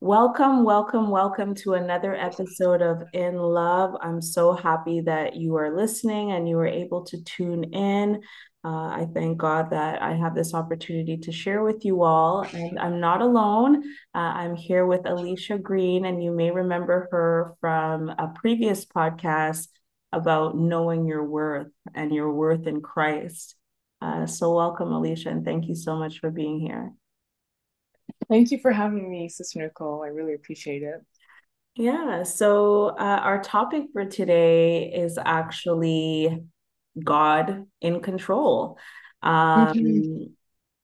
Welcome, welcome, welcome to another episode of In Love. I'm so happy that you are listening and you were able to tune in. Uh, I thank God that I have this opportunity to share with you all. And I'm not alone. Uh, I'm here with Alisha Greene, and you may remember her from a previous podcast about knowing your worth and your worth in Christ. Uh, so, welcome, Alisha, and thank you so much for being here. Thank you for having me, Sister Nicole. I really appreciate it. Yeah, so uh, our topic for today is actually God in control. Um, mm-hmm.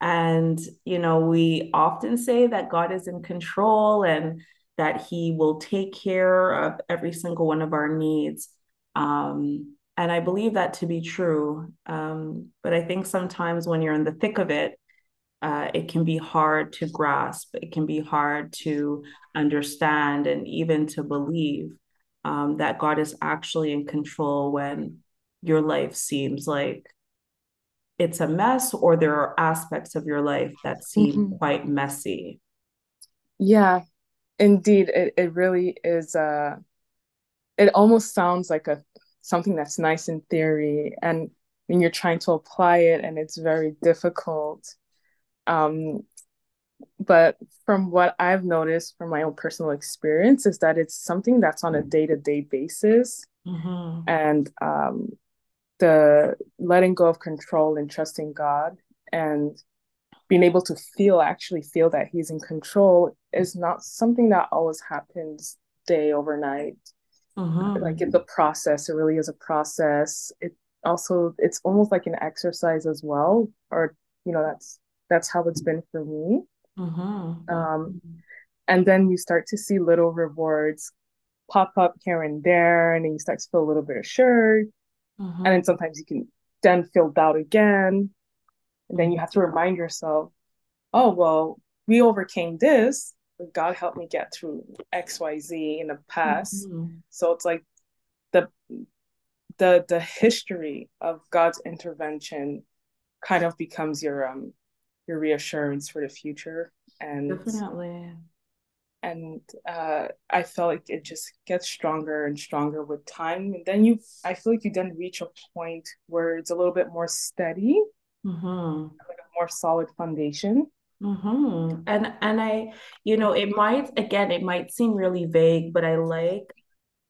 And, you know, we often say that God is in control and that He will take care of every single one of our needs. Um, and I believe that to be true. Um, but I think sometimes when you're in the thick of it, uh, it can be hard to grasp, it can be hard to understand, and even to believe um, that God is actually in control when your life seems like it's a mess or there are aspects of your life that seem mm-hmm. quite messy. Yeah, indeed. It, it really is. Uh, it almost sounds like a something that's nice in theory. And when you're trying to apply it and it's very difficult um, but from what I've noticed from my own personal experience is that it's something that's on a day to day basis. Mm-hmm. And um, the letting go of control and trusting God and being able to feel, actually feel that He's in control is not something that always happens day overnight. Mm-hmm. Like it's a process, it really is a process. It also, it's almost like an exercise as well, or, you know, that's that's how it's been for me mm-hmm. um, and then you start to see little rewards pop up here and there and then you start to feel a little bit assured mm-hmm. and then sometimes you can then feel doubt again and then you have to remind yourself oh well we overcame this but god helped me get through xyz in the past mm-hmm. so it's like the the the history of god's intervention kind of becomes your um your reassurance for the future and definitely and uh, I felt like it just gets stronger and stronger with time. And then you, I feel like you then reach a point where it's a little bit more steady, mm-hmm. like a more solid foundation. Mm-hmm. And and I, you know, it might again, it might seem really vague, but I like,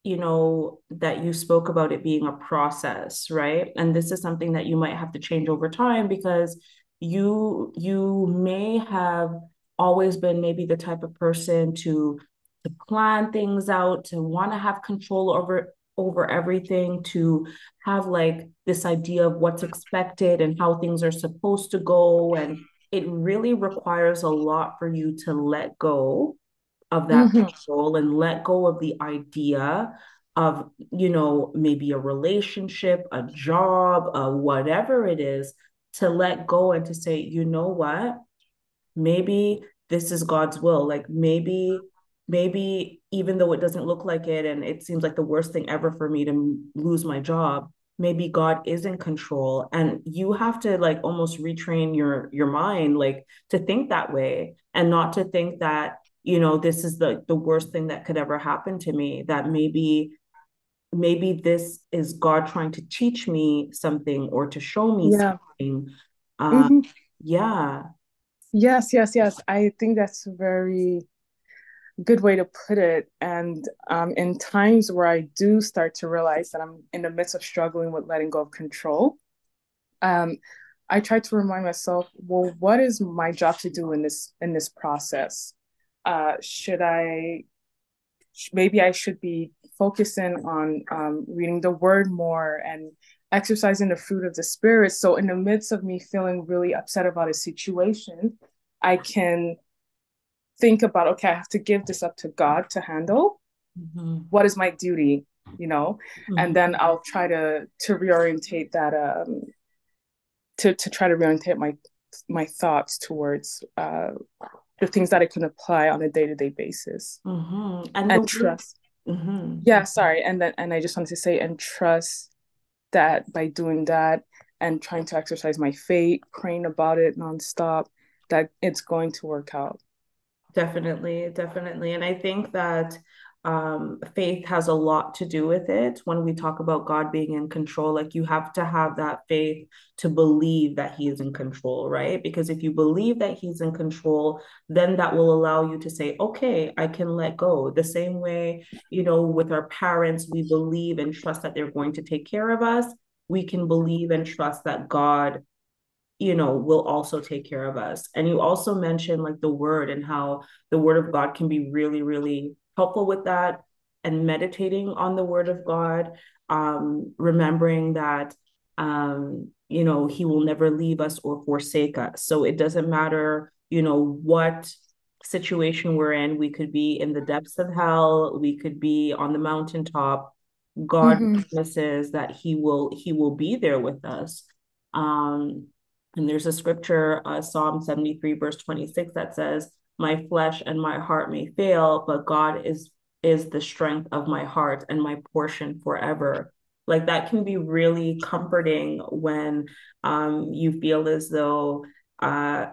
you know, that you spoke about it being a process, right? And this is something that you might have to change over time because you you may have always been maybe the type of person to to plan things out to want to have control over over everything to have like this idea of what's expected and how things are supposed to go and it really requires a lot for you to let go of that mm-hmm. control and let go of the idea of you know maybe a relationship a job uh, whatever it is to let go and to say, you know what? Maybe this is God's will. Like maybe, maybe even though it doesn't look like it and it seems like the worst thing ever for me to lose my job, maybe God is in control. And you have to like almost retrain your your mind, like to think that way and not to think that, you know, this is the the worst thing that could ever happen to me. That maybe maybe this is God trying to teach me something or to show me yeah. something. Uh, mm-hmm. Yeah. Yes, yes, yes. I think that's a very good way to put it. And um, in times where I do start to realize that I'm in the midst of struggling with letting go of control, um, I try to remind myself, well, what is my job to do in this in this process? Uh, should I maybe I should be focusing on um, reading the word more and exercising the fruit of the spirit. So, in the midst of me feeling really upset about a situation, I can think about, okay, I have to give this up to God to handle. Mm-hmm. What is my duty? You know, mm-hmm. and then I'll try to to reorientate that um to to try to reorientate my my thoughts towards uh the things that I can apply on a day to day basis mm-hmm. and, and trust. Mm-hmm. Yeah, sorry. And then and I just wanted to say and trust that by doing that and trying to exercise my faith, praying about it nonstop, that it's going to work out. Definitely, definitely. And I think that um, faith has a lot to do with it when we talk about God being in control. Like you have to have that faith to believe that He is in control, right? Because if you believe that He's in control, then that will allow you to say, okay, I can let go. The same way, you know, with our parents, we believe and trust that they're going to take care of us. We can believe and trust that God you know will also take care of us. And you also mentioned like the word and how the word of god can be really really helpful with that and meditating on the word of god um remembering that um you know he will never leave us or forsake us. So it doesn't matter you know what situation we're in. We could be in the depths of hell. We could be on the mountaintop. God mm-hmm. promises that he will he will be there with us. Um and there's a scripture, uh, Psalm 73, verse 26, that says, My flesh and my heart may fail, but God is is the strength of my heart and my portion forever. Like that can be really comforting when um, you feel as though uh,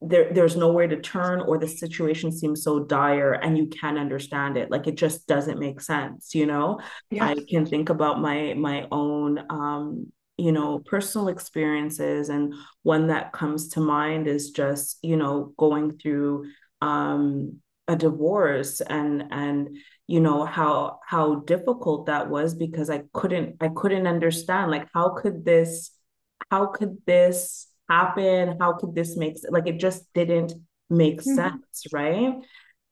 there, there's nowhere to turn or the situation seems so dire and you can't understand it like it just doesn't make sense you know yeah. i can think about my my own um you know personal experiences and one that comes to mind is just you know going through um a divorce and and you know how how difficult that was because i couldn't i couldn't understand like how could this how could this happen how could this make like it just didn't make mm-hmm. sense right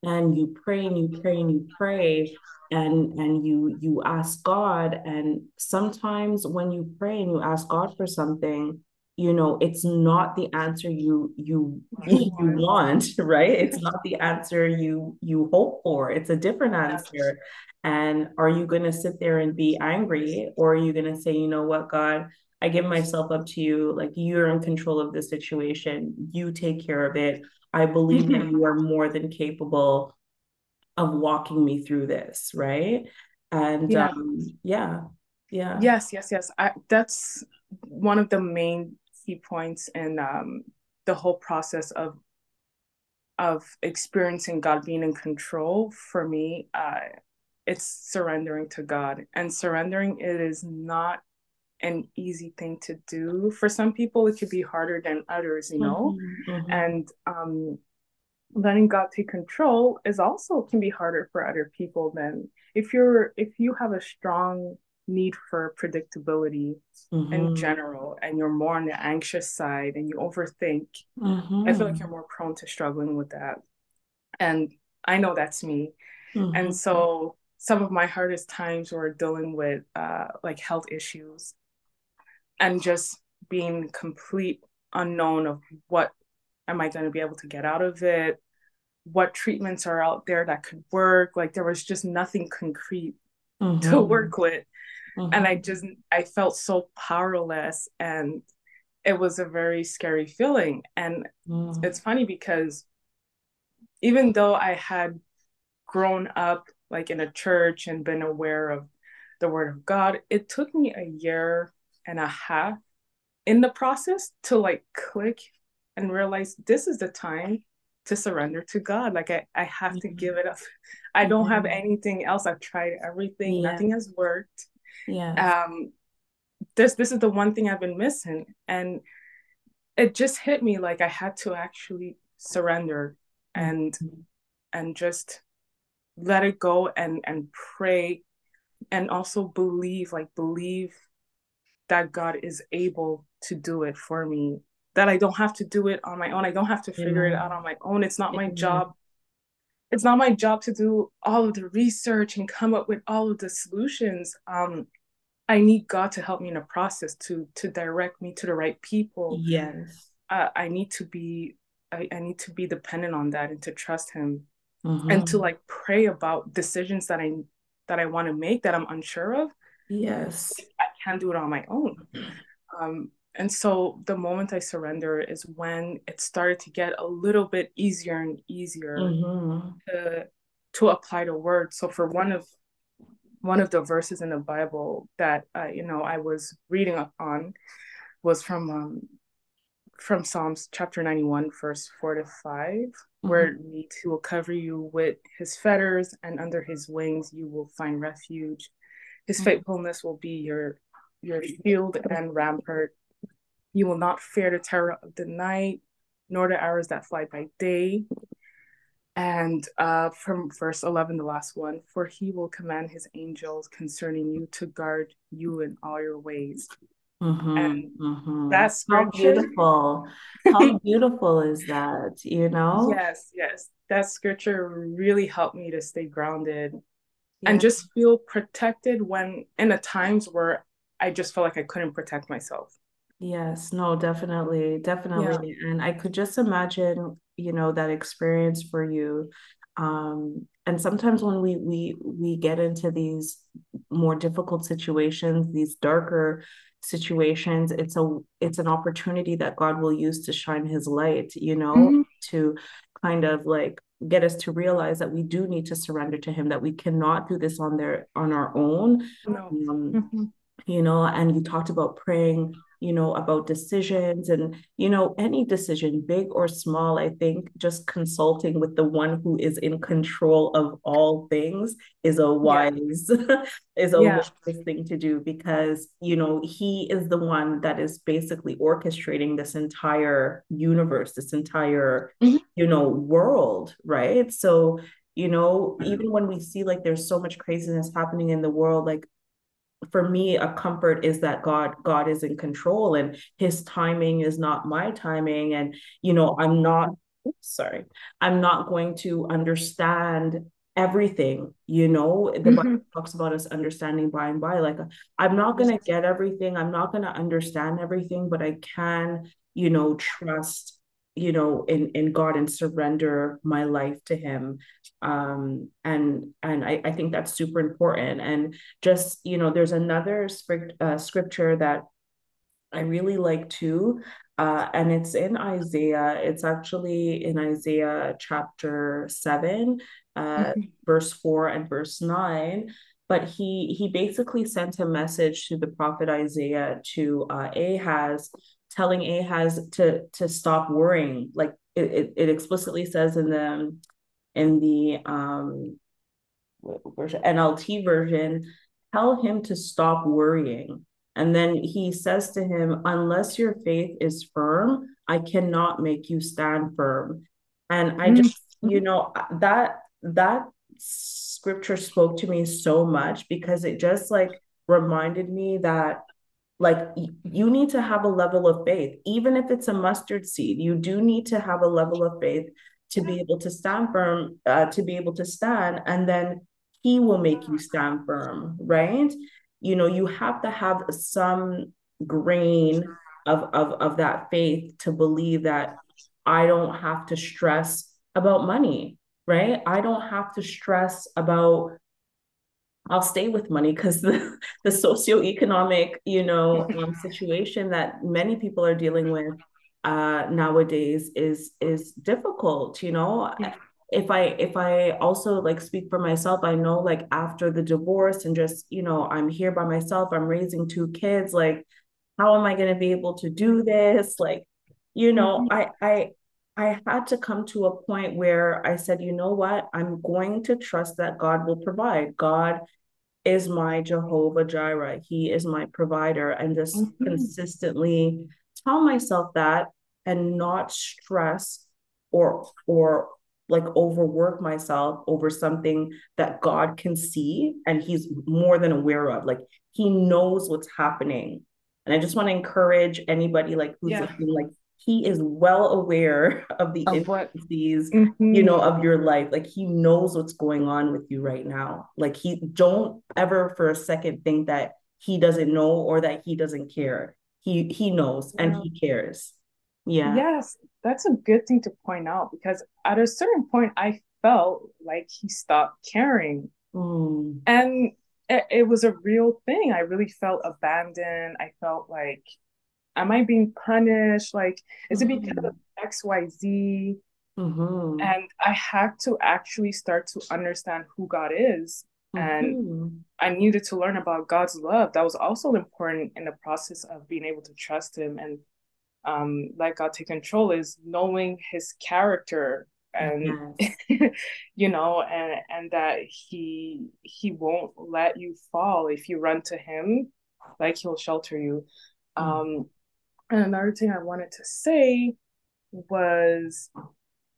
and you pray and you pray and you pray and and you you ask god and sometimes when you pray and you ask god for something you know it's not the answer you you you want right? It's not the answer you you hope for. It's a different answer. And are you going to sit there and be angry or are you going to say you know what god? I give myself up to you. Like you're in control of the situation. You take care of it i believe that you are more than capable of walking me through this right? And yeah. um, yeah yeah. Yes yes yes. I, that's one of the main key points in um, the whole process of of experiencing god being in control for me uh, it's surrendering to god. And surrendering it is not an easy thing to do for some people it could be harder than others you know mm-hmm, mm-hmm. and um letting God take control is also can be harder for other people than if you're if you have a strong need for predictability mm-hmm. in general and you're more on the anxious side and you overthink mm-hmm. i feel like you're more prone to struggling with that and i know that's me mm-hmm. and so some of my hardest times were dealing with uh, like health issues and just being complete unknown of what am I going to be able to get out of it? What treatments are out there that could work? Like there was just nothing concrete mm-hmm. to work with. Mm-hmm. And I just, I felt so powerless. And it was a very scary feeling. And mm. it's funny because even though I had grown up like in a church and been aware of the word of God, it took me a year and a half in the process to like click and realize this is the time to surrender to God. Like I, I have mm-hmm. to give it up. I don't mm-hmm. have anything else. I've tried everything. Yeah. Nothing has worked. Yeah. Um this this is the one thing I've been missing. And it just hit me like I had to actually surrender and mm-hmm. and just let it go and and pray and also believe like believe that God is able to do it for me that I don't have to do it on my own. I don't have to figure yeah. it out on my own. It's not my yeah. job. It's not my job to do all of the research and come up with all of the solutions. Um, I need God to help me in the process to to direct me to the right people. Yes. Uh, I need to be I, I need to be dependent on that and to trust him mm-hmm. and to like pray about decisions that I that I want to make that I'm unsure of. Yes. I can't do it on my own. Um, and so the moment I surrender is when it started to get a little bit easier and easier mm-hmm. to to apply the word. So for one of one of the verses in the Bible that uh, you know I was reading on was from um, from Psalms chapter 91, verse 4 to 5, mm-hmm. where it reads, He will cover you with his feathers, and under his wings you will find refuge. His mm-hmm. faithfulness will be your your shield and rampart. You will not fear the terror of the night, nor the arrows that fly by day. And uh, from verse 11, the last one, for he will command his angels concerning you to guard you in all your ways. Mm-hmm, and mm-hmm. that's how beautiful. How beautiful is that? You know? Yes, yes. That scripture really helped me to stay grounded yeah. and just feel protected when in the times where I just felt like I couldn't protect myself. Yes, no, definitely, definitely. Yeah. And I could just imagine, you know, that experience for you. Um, and sometimes when we we we get into these more difficult situations, these darker situations it's a it's an opportunity that god will use to shine his light you know mm-hmm. to kind of like get us to realize that we do need to surrender to him that we cannot do this on their on our own no. um, mm-hmm. you know and you talked about praying you know, about decisions and, you know, any decision, big or small, I think just consulting with the one who is in control of all things is a wise, yeah. is a yeah. wise thing to do because, you know, he is the one that is basically orchestrating this entire universe, this entire, mm-hmm. you know, world, right? So, you know, even when we see like there's so much craziness happening in the world, like for me a comfort is that god god is in control and his timing is not my timing. And you know i'm not sorry. I'm not going to understand everything you know? The mm-hmm. bible talks about us understanding by and by. Like i'm not going to get everything. I'm not going to understand everything but i can you know trust you know in in god and surrender my life to him. Um and and i, I think that's super important. And just you know there's another script, uh, scripture that i really like too uh, and it's in isaiah. It's actually in isaiah chapter 7 uh, mm-hmm. verse 4 and verse 9 but he he basically sent a message to the prophet isaiah to uh, ahaz telling Ahaz to to stop worrying. Like it, it, it explicitly says in the in the um version NLT version, tell him to stop worrying. And then he says to him, unless your faith is firm, I cannot make you stand firm. And I mm-hmm. just, you know, that that scripture spoke to me so much because it just like reminded me that like you need to have a level of faith. Even if it's a mustard seed you do need to have a level of faith to be able to stand firm uh, to be able to stand and then he will make you stand firm right? You know you have to have some grain of of, of that faith to believe that i don't have to stress about money right? I don't have to stress about I'll stay with money because the, the socioeconomic, you know, um, situation that many people are dealing with uh, nowadays is is difficult. You know, yeah. if I if I also like speak for myself, I know like after the divorce and just you know I'm here by myself, I'm raising two kids. Like, how am I going to be able to do this? Like, you know, mm-hmm. I I I had to come to a point where I said, you know what? I'm going to trust that God will provide. God is my Jehovah Jireh. He is my provider. And just mm-hmm. consistently tell myself that and not stress or or like overwork myself over something that God can see and he's more than aware of. Like he knows what's happening. And I just want to encourage anybody like who's yeah. like he is well aware of the intricacies, mm-hmm. you know, of your life. Like he knows what's going on with you right now. Like he don't ever for a second think that he doesn't know or that he doesn't care. He he knows yeah. and he cares. Yeah. Yes, that's a good thing to point out because at a certain point I felt like he stopped caring. Mm. And it, it was a real thing. I really felt abandoned. I felt like am I being punished? Like, is mm-hmm. it because of XYZ? Mm-hmm. And I had to actually start to understand who God is. Mm-hmm. And I needed to learn about God's love. That was also important in the process of being able to trust Him and um, let God take control is knowing his character and yes. you know and and that he he won't let you fall if you run to him like he'll shelter you mm. um and another thing i wanted to say was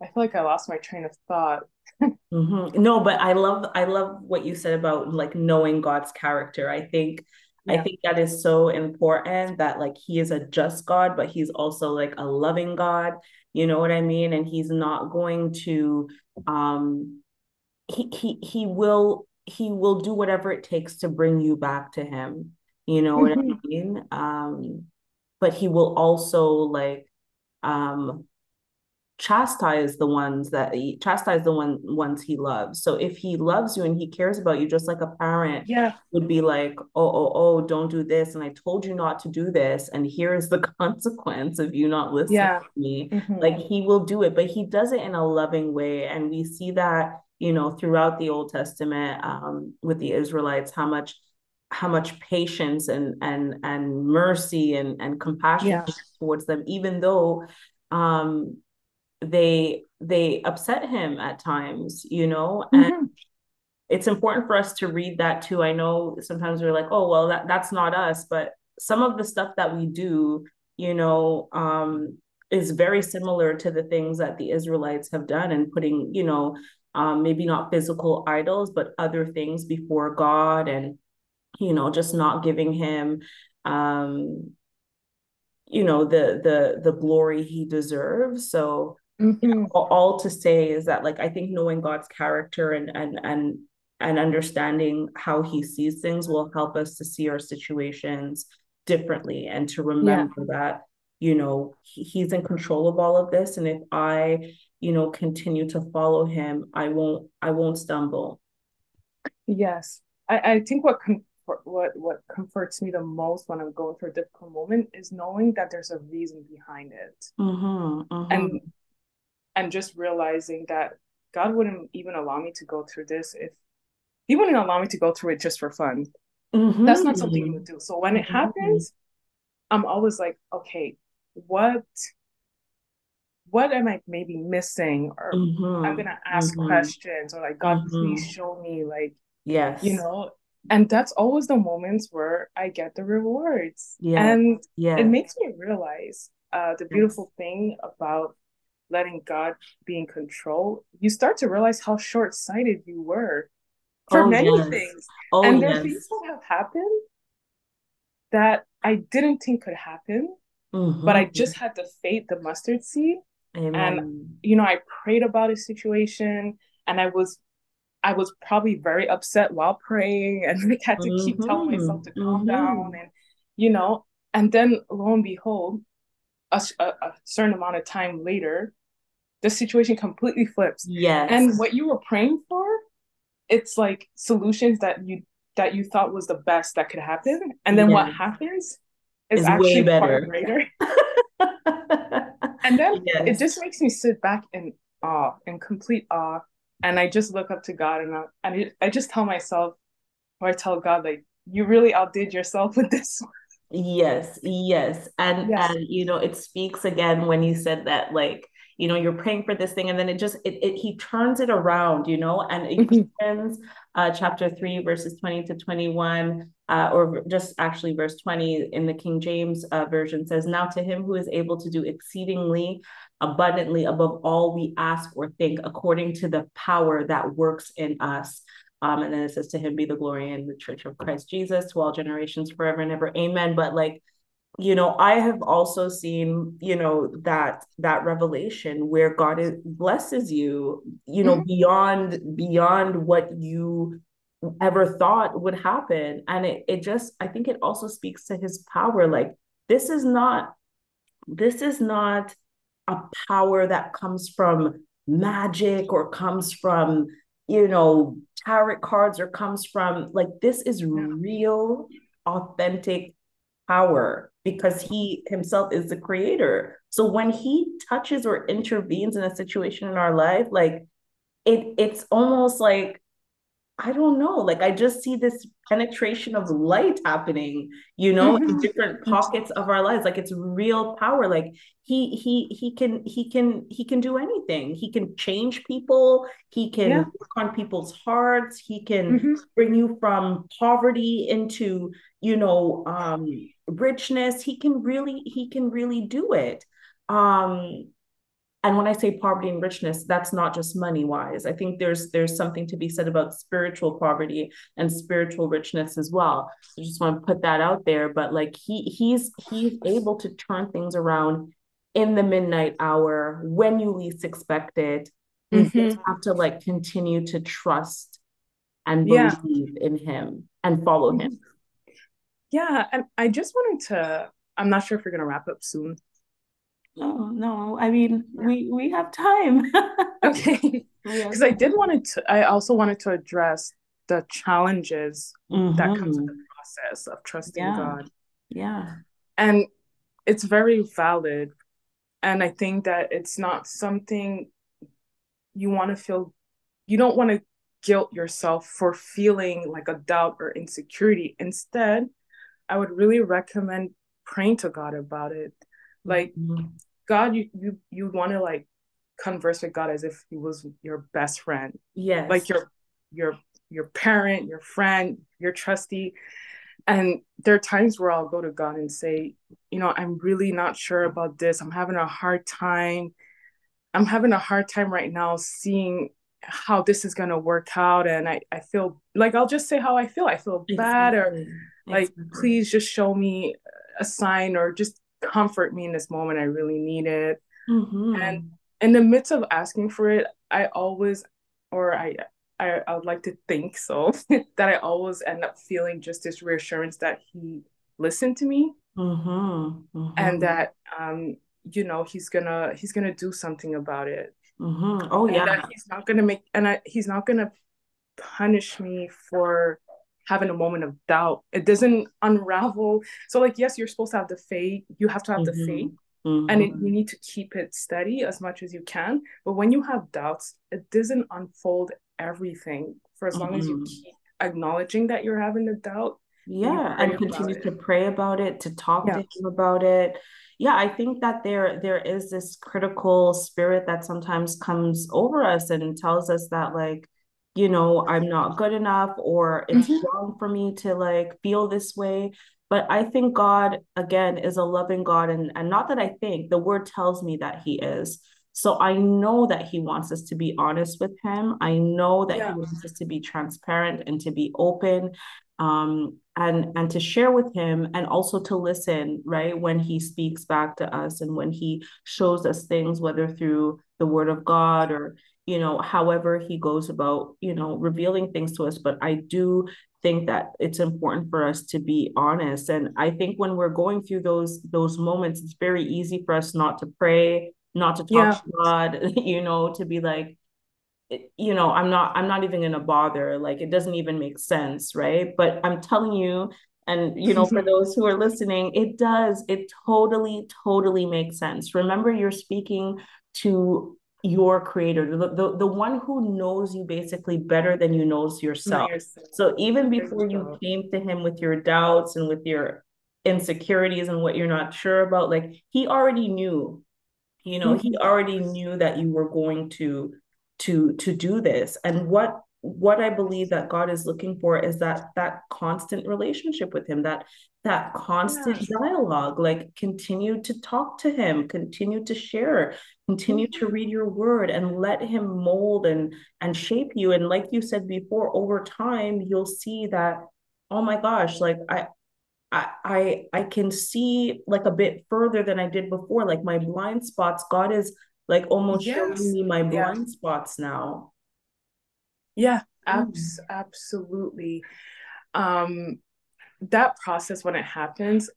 i feel like i lost my train of thought mm-hmm. no but i love i love what you said about like knowing god's character i think yeah. I think that is so important that like he is a just God, but he's also like a loving God. You know what I mean? And he's not going to um he he he will he will do whatever it takes to bring you back to him. You know mm-hmm. what I mean? Um but he will also like um chastise the ones that he chastise the one ones he loves. So if he loves you and he cares about you, just like a parent yeah. would be like, oh, oh, oh, don't do this. And I told you not to do this. And here is the consequence of you not listening yeah. to me. Mm-hmm. Like he will do it, but he does it in a loving way. And we see that, you know, throughout the Old Testament um, with the Israelites, how much how much patience and and and mercy and and compassion yeah. towards them even though um they they upset him at times you know mm-hmm. and it's important for us to read that too i know sometimes we're like oh well that that's not us but some of the stuff that we do you know um is very similar to the things that the israelites have done and putting you know um maybe not physical idols but other things before god and you know just not giving him um you know the the the glory he deserves so Mm-hmm. All, to say is that like I think knowing God's character and and and and understanding how he sees things will help us to see our situations differently and to remember yeah. that you know he, he's in control of all of this and if i you know continue to follow him i won't i won't stumble yes i i think what com- what what comforts me the most when i'm going through a difficult moment is knowing that there's a reason behind it mm-hmm, mm-hmm. and and just realizing that God wouldn't even allow me to go through this if He wouldn't allow me to go through it just for fun. Mm-hmm. That's not something He would do. So when it mm-hmm. happens, I'm always like, okay, what what am I maybe missing? Or mm-hmm. I'm gonna ask mm-hmm. questions or like, God, please mm-hmm. show me, like, yes, you know. And that's always the moments where I get the rewards. Yeah. And yeah. it makes me realize uh, the beautiful yes. thing about letting God be in control, you start to realize how short sighted you were for oh, many yes. things. Oh, and there's things that have happened that I didn't think could happen, mm-hmm. but I just had the faith, the mustard seed. Amen. And you know, I prayed about a situation and I was I was probably very upset while praying and like had to mm-hmm. keep telling myself to calm mm-hmm. down and you know, and then lo and behold, a, a, a certain amount of time later, the situation completely flips. Yes. And what you were praying for, it's like solutions that you that you thought was the best that could happen. And then yes. what happens is it's actually way better. greater. and then yes. it just makes me sit back in awe, in complete awe. And I just look up to God and I, and I just tell myself, or I tell God, like, you really outdid yourself with this one. Yes, yes. And yes. and you know, it speaks again when you said that like you know you're praying for this thing and then it just it, it he turns it around you know and Ephesians uh, chapter 3 verses 20 to 21 uh, or just actually verse 20 in the King James uh, version says now to him who is able to do exceedingly abundantly above all we ask or think according to the power that works in us. Um, and then it says to him be the glory in the church of Christ Jesus to all generations forever and ever. Amen. But like you know i have also seen you know that that revelation where god is, blesses you you know mm-hmm. beyond beyond what you ever thought would happen. And it, it just i think it also speaks to his power. Like this is not this is not a power that comes from magic or comes from you know tarot cards or comes from like this is real authentic power because he himself is the creator. So when he touches or intervenes in a situation in our life, like it it's almost like I don't know. Like I just see this penetration of light happening, you know, mm-hmm. in different pockets of our lives. Like it's real power. Like he he he can he can he can do anything. He can change people. He can yeah. work on people's hearts. He can mm-hmm. bring you from poverty into, you know, um richness. He can really he can really do it. Um and when i say poverty and richness that's not just money wise i think there's there's something to be said about spiritual poverty and spiritual richness as well i just want to put that out there but like he he's he's able to turn things around in the midnight hour when you least expect it you mm-hmm. have to like continue to trust and believe yeah. in him and follow him yeah and i just wanted to i'm not sure if we're going to wrap up soon no, no. I mean, we we have time. okay. Because I did wanted to. I also wanted to address the challenges mm-hmm. that comes with the process of trusting yeah. God. Yeah. And it's very valid, and I think that it's not something you want to feel. You don't want to guilt yourself for feeling like a doubt or insecurity. Instead, I would really recommend praying to God about it like mm-hmm. God, you you you want to like converse with God as if he was your best friend. Yes. Like your your your parent, your friend, your trustee. And there are times where I'll go to God and say, you know, I'm really not sure about this. I'm having a hard time. I'm having a hard time right now seeing how this is gonna work out. And I, I feel like I'll just say how I feel. I feel bad or like exactly. please just show me a sign or just comfort me in this moment. I really need it. Mm-hmm. And in the midst of asking for it, I always, or I, I, I would like to think so, that I always end up feeling just this reassurance that he listened to me, mm-hmm. Mm-hmm. and that, um, you know, he's gonna he's gonna do something about it. Mm-hmm. Oh yeah, he's not gonna make, and I, he's not gonna punish me for having a moment of doubt. It doesn't unravel. So, like, yes, you're supposed to have the faith. You have to have mm-hmm. the faith, mm-hmm. and it, you need to keep it steady as much as you can. But when you have doubts, it doesn't unfold everything for as long mm-hmm. as you mm-hmm. keep acknowledging that you're having a doubt. Yeah, and continue to pray about it, to talk yeah. to him about it. Yeah, I think that there there is this critical spirit that sometimes comes over us and tells us that like you know i'm not good enough or it's mm-hmm. wrong for me to like feel this way but i think god again is a loving god and and not that i think the word tells me that he is so i know that he wants us to be honest with him i know that yeah. he wants us to be transparent and to be open um, and and to share with him and also to listen right when he speaks back to us and when he shows us things whether through the word of god or you know, however he goes about, you know, revealing things to us. But I do think that it's important for us to be honest. And I think when we're going through those those moments, it's very easy for us not to pray, not to talk yeah. to God, you know, to be like, eh, you know, I'm not, I'm not even gonna bother. Like it doesn't even make sense, right? But I'm telling you, and you know, for those who are listening, it does, it totally, totally makes sense. Remember, you're speaking to your creator the, the, the one who knows you basically better than you knows yourself. So even before you came to him with your doubts and with your insecurities and what you're not sure about like he already knew you know mm-hmm. he already knew that you were going to to to do this. And what what i believe that god is looking for is that that constant relationship with him that that constant yeah. dialogue like continue to talk to him continue to share continue to mm-hmm. read your word and let him mold and and shape you and like you said before over time you'll see that oh my gosh like i I, I can see like a bit further than I did before. Like my blind spots, God is like almost yes. showing me my blind yeah. spots now. Yeah, abs- mm. absolutely. Um, that process when it happens,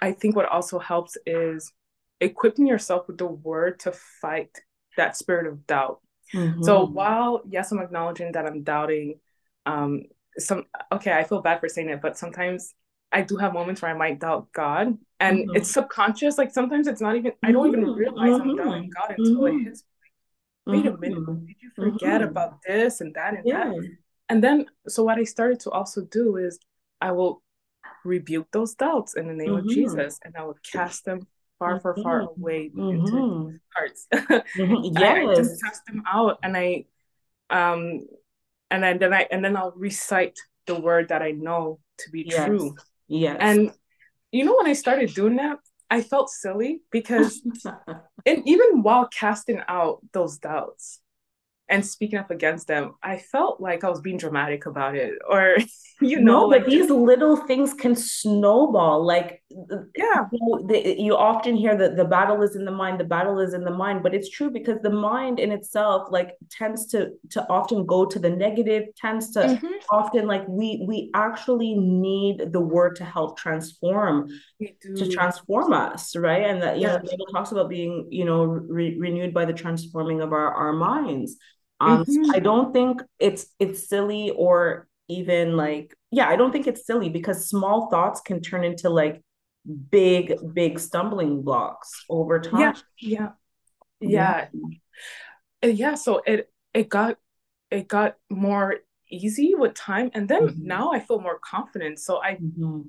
I think what also helps is equipping yourself with the word to fight that spirit of doubt. Mm-hmm. So while yes, I'm acknowledging that I'm doubting, um, some okay, I feel bad for saying it, but sometimes I do have moments where I might doubt God, and mm-hmm. it's subconscious. Like sometimes it's not even I don't even realize I'm doubting mm-hmm. God until it mm-hmm. hits. Wait a minute, did you forget about this and that and yeah. that? and then so what I started to also do is I will rebuke those doubts in the name mm-hmm. of Jesus and I will cast them far, far, far mm-hmm. away mm-hmm. into hearts. mm-hmm. Yes. I, I just cast them out and I um and then, then I and then I'll recite the word that I know to be yes. true. Yes. And you know when I started doing that, I felt silly because and even while casting out those doubts, and speaking up against them, I felt like I was being dramatic about it, or you know, no, like these little things can snowball. Like, yeah, you, the, you often hear that the battle is in the mind, the battle is in the mind, but it's true because the mind in itself, like, tends to to often go to the negative, tends to mm-hmm. often like we we actually need the word to help transform, to transform us, right? And that yeah. know, Bible talks about being you know re- renewed by the transforming of our our minds. Um, mm-hmm. I don't think it's it's silly or even like yeah, I don't think it's silly because small thoughts can turn into like big big stumbling blocks over time. Yeah, yeah, yeah. yeah so it it got it got more easy with time, and then mm-hmm. now I feel more confident. So I. Mm-hmm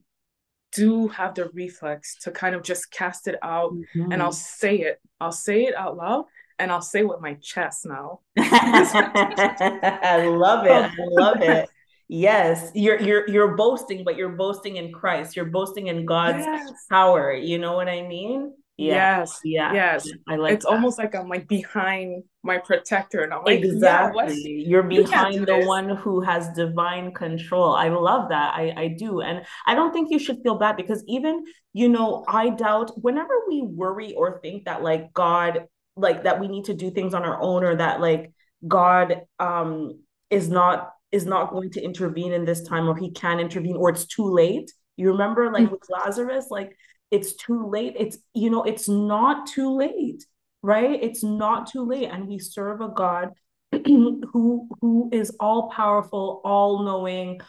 do have the reflex to kind of just cast it out mm-hmm. and I'll say it. I'll say it out loud and I'll say with my chest now. I love it. I love it. Yes, you're you're you're boasting, but you're boasting in Christ. You're boasting in God's yes. power. You know what I mean? Yeah. Yes. Yeah. Yes. I like. It's that. almost like I'm like behind my protector, and I'm like, exactly. Yeah, you're behind you the one who has divine control. I love that. I I do, and I don't think you should feel bad because even you know I doubt whenever we worry or think that like God like that we need to do things on our own or that like god um is not is not going to intervene in this time or he can intervene or it's too late. You remember like mm-hmm. with lazarus like it's too late. It's you know it's not too late right? It's not too late. And we serve a god who who is all powerful all knowing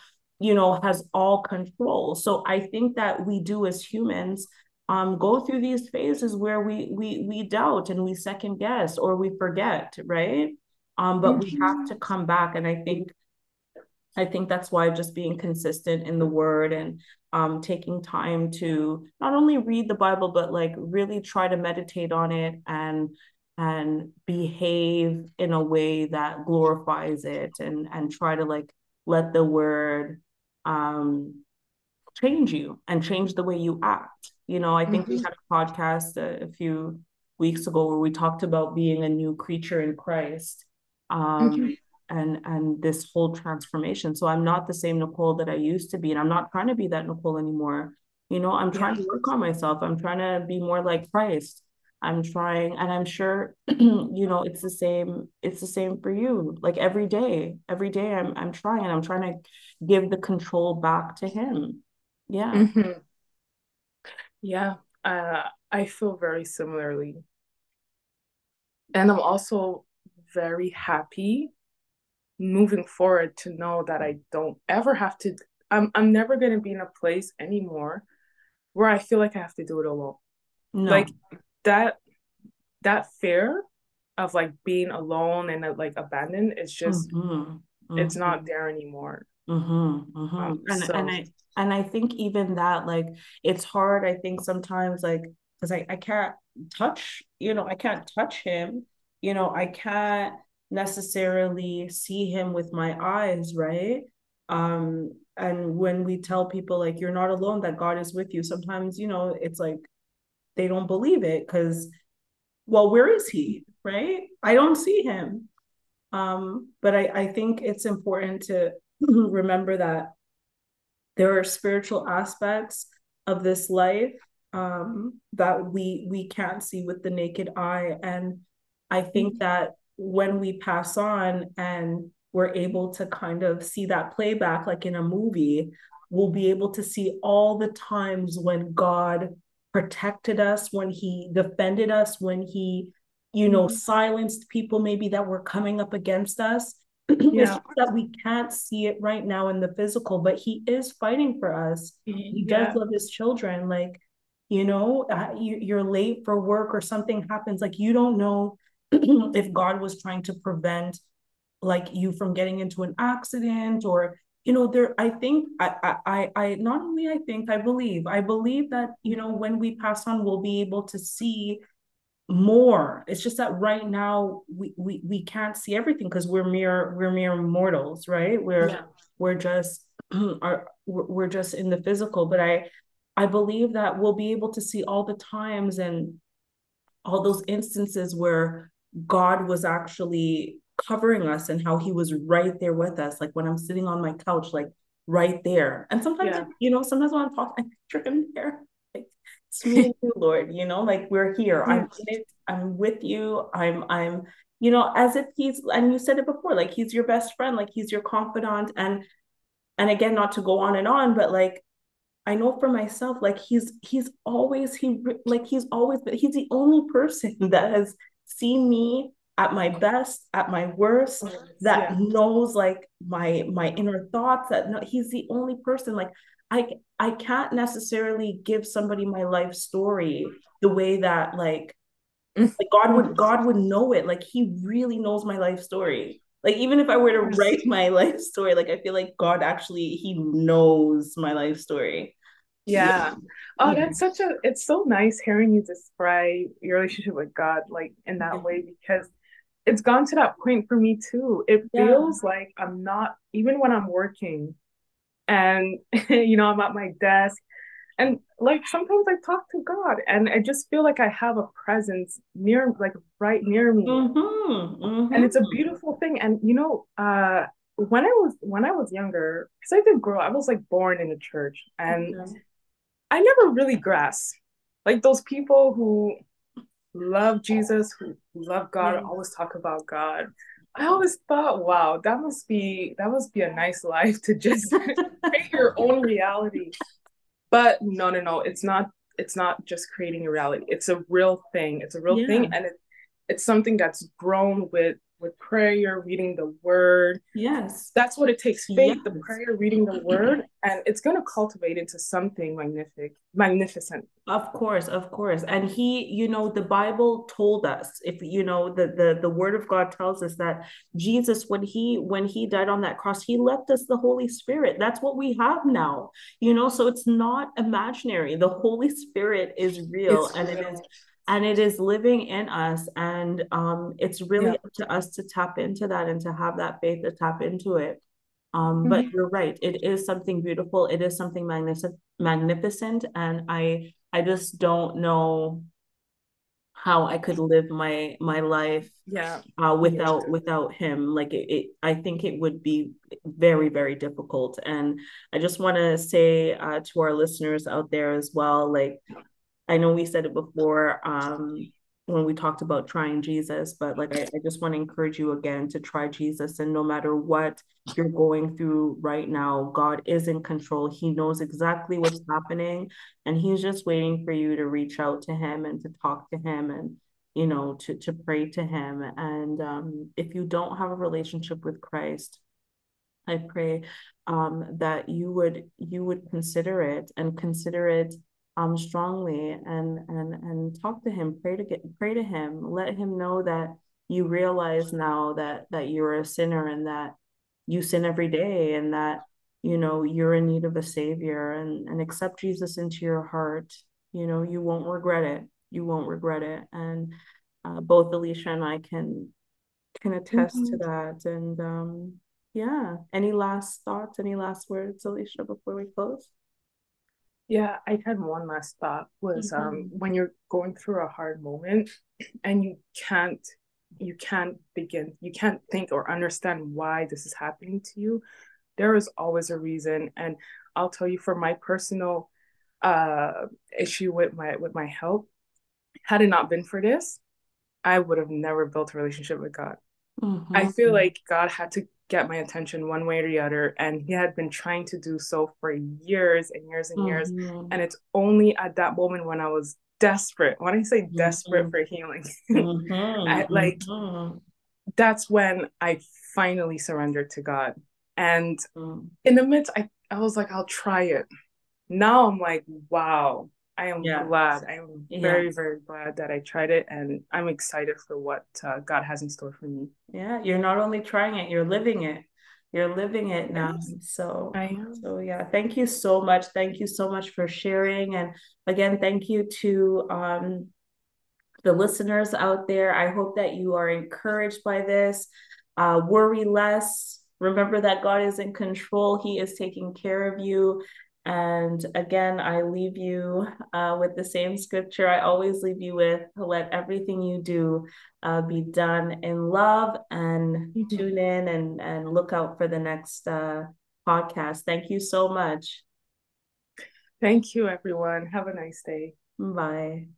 you know has all control. So i think that we do as humans um, go through these phases where we we we doubt and we second guess or we forget, right? Um, but mm-hmm. we have to come back, and I think I think that's why just being consistent in the word and um, taking time to not only read the Bible but like really try to meditate on it and and behave in a way that glorifies it and and try to like let the word um change you and change the way you act. You know, I think mm-hmm. we had a podcast a, a, few weeks ago where we talked about being a new creature in Christ. Um, mm-hmm. and and this whole transformation. So I'm not the same Nicole that I used to be, and I'm not trying to be that Nicole anymore. You know, I'm trying yeah. to work on myself. I'm trying to be more like Christ. I'm trying, and I'm sure, you know, it's the same. It's the same for you. Like every day, every day, I'm I'm trying. And I'm trying to give the control back to Him. Yeah. Mm-hmm. Yeah. Uh, I feel very similarly. And I'm also very happy moving forward to know that I don't ever have to I'm I'm never gonna be in a place anymore where I feel like I have to do it alone. No. Like that that fear of like being alone and uh, like abandoned is just mm-hmm. Mm-hmm. it's not mm-hmm. there anymore. Mm-hmm, mm-hmm. Um, and, so. and I and I think even that like it's hard. I think sometimes like because I, I can't touch, you know, I can't touch him, you know, I can't necessarily see him with my eyes, right? Um, and when we tell people like you're not alone, that God is with you, sometimes, you know, it's like they don't believe it because well, where is he? Right? I don't see him. Um, but I, I think it's important to remember that there are spiritual aspects of this life um, that we we can't see with the naked eye and i think mm-hmm. that when we pass on and we're able to kind of see that playback like in a movie we'll be able to see all the times when god protected us when he defended us when he you know mm-hmm. silenced people maybe that were coming up against us yeah. that we can't see it right now in the physical, but he is fighting for us. He yeah. does love his children. Like, you know, uh, you, you're late for work or something happens. Like, you don't know if God was trying to prevent like you from getting into an accident or you know there i think I, I i not only i think i believe i believe that you know when we pass on we'll be able to see more it's just that right now we we, we can't see everything because we're mere we're mere mortals right we're yeah. we're just are we're just in the physical but i i believe that we'll be able to see all the times and all those instances where god was actually covering us and how he was right there with us. Like when I'm sitting on my couch, like right there. And sometimes, yeah. you know, sometimes when I'm talking, I picture him there. It's me and you, Lord, you know, like we're here. I'm in it. I'm with you. I'm, I'm, you know, as if he's, and you said it before, like he's your best friend, like he's your confidant. And, and again, not to go on and on, but like, I know for myself, like he's, he's always, he, like he's always, but he's the only person that has seen me at my best at my worst that yeah. knows like my my inner thoughts that no, he's the only person like i i can't necessarily give somebody my life story the way that like, mm. like god would god would know it like he really knows my life story like even if i were to write my life story like i feel like god actually he knows my life story yeah. yeah. Oh, that's such a it's so nice hearing you describe your relationship with God like in that way because it's gone to that point for me too. It yeah. feels like I'm not even when I'm working and you know I'm at my desk and like sometimes I talk to God and I just feel like I have a presence near like right near me. Mm-hmm, mm-hmm. And it's a beautiful thing and you know uh when I was when I was younger cuz I did grow I was like born in a church and mm-hmm. I never really grasped like those people who love Jesus, who love God, always talk about God. I always thought, wow, that must be that must be a nice life to just create your own reality. But no, no, no, it's not. It's not just creating a reality. It's a real thing. It's a real yeah. thing, and it, it's something that's grown with with prayer, reading the word. Yes. That's what it takes faith, yes. the prayer, reading the word, and it's going to cultivate into something magnific, magnificent. Of course, of course. And he, you know, the Bible told us, if you know, the the the word of God tells us that Jesus when he when he died on that cross, he left us the Holy Spirit. That's what we have now. You know, so it's not imaginary. The Holy Spirit is real it's and real. it is and it is living in us and um, it's really yeah. up to us to tap into that and to have that faith to tap into it um, mm-hmm. but you're right it is something beautiful it is something magnificent magnificent and i i just don't know how i could live my my life yeah uh, without yeah. without him like it, it, i think it would be very very difficult and i just want to say uh, to our listeners out there as well like I know we said it before um, when we talked about trying Jesus, but like I, I just want to encourage you again to try Jesus. And no matter what you're going through right now, God is in control. He knows exactly what's happening, and He's just waiting for you to reach out to Him and to talk to Him and you know to to pray to Him. And um, if you don't have a relationship with Christ, I pray um, that you would you would consider it and consider it um strongly and and and talk to him pray to get pray to him. Let him know that you realize now that that you're a sinner and that you sin every day and that you know you're in need of a savior and and accept jesus into your heart. You know you won't regret it. You won't regret it. And uh, both Alisha and i can can attest mm-hmm. to that. And um yeah. Any last thoughts? Any last words Alisha before we close yeah, I had one last thought was mm-hmm. um when you're going through a hard moment and you can't you can't begin you can't think or understand why this is happening to you there is always a reason and i'll tell you for my personal uh issue with my with my help had it not been for this i would have never built a relationship with god mm-hmm. i feel like god had to get my attention one way or the other. And he had been trying to do so for years and years and years. Mm-hmm. And it's only at that moment when I was desperate, when I say desperate mm-hmm. for healing, mm-hmm. I, like mm-hmm. that's when I finally surrendered to God. And mm. in the midst, I, I was like, I'll try it. Now I'm like, wow, I am yeah. glad. I am very, yeah. very glad that I tried it, and I'm excited for what uh, God has in store for me. Yeah, you're not only trying it, you're living it. You're living it now. So, I am. so yeah, thank you so much. Thank you so much for sharing, and again, thank you to um, the listeners out there. I hope that you are encouraged by this. Uh, worry less. Remember that God is in control. He is taking care of you. And again, I leave you uh, with the same scripture I always leave you with let everything you do uh, be done in love and mm-hmm. tune in and, and look out for the next uh, podcast. Thank you so much. Thank you, everyone. Have a nice day. Bye.